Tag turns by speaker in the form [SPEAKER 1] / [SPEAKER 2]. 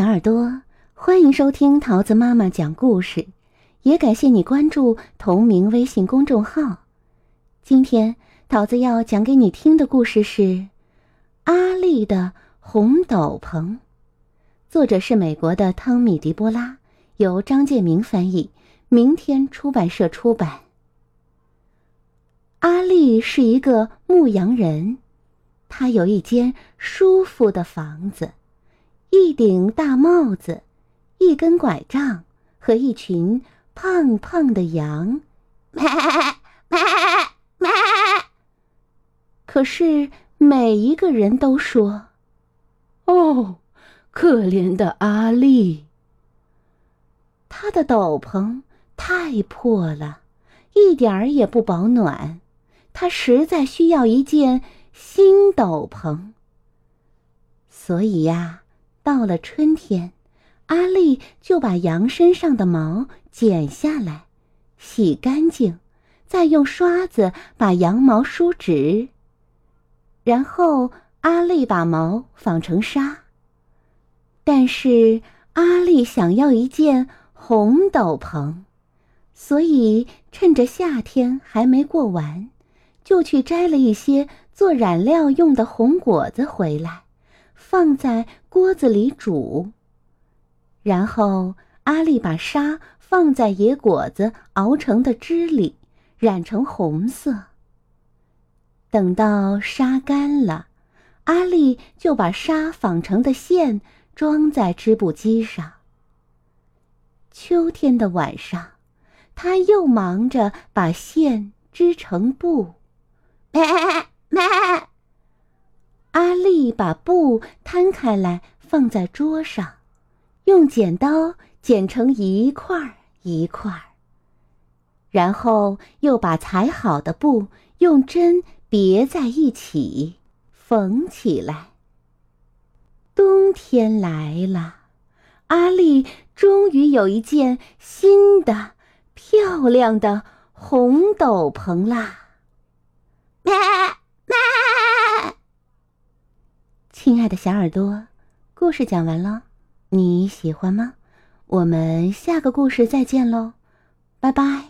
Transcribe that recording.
[SPEAKER 1] 小耳朵，欢迎收听桃子妈妈讲故事，也感谢你关注同名微信公众号。今天桃子要讲给你听的故事是《阿丽的红斗篷》，作者是美国的汤米·迪波拉，由张建明翻译，明天出版社出版。阿丽是一个牧羊人，他有一间舒服的房子。一顶大帽子，一根拐杖和一群胖胖的羊，咩咩咩。可是每一个人都说：“
[SPEAKER 2] 哦，可怜的阿丽，
[SPEAKER 1] 他的斗篷太破了，一点儿也不保暖，他实在需要一件新斗篷。所以呀。”到了春天，阿丽就把羊身上的毛剪下来，洗干净，再用刷子把羊毛梳直。然后阿丽把毛纺成纱。但是阿丽想要一件红斗篷，所以趁着夏天还没过完，就去摘了一些做染料用的红果子回来。放在锅子里煮，然后阿丽把纱放在野果子熬成的汁里，染成红色。等到纱干了，阿丽就把纱纺成的线装在织布机上。秋天的晚上，他又忙着把线织成布。咩咩。把布摊开来放在桌上，用剪刀剪成一块儿一块儿，然后又把裁好的布用针别在一起缝起来。冬天来了，阿丽终于有一件新的、漂亮的红斗篷啦！咩咩。亲爱的小耳朵，故事讲完了，你喜欢吗？我们下个故事再见喽，拜拜。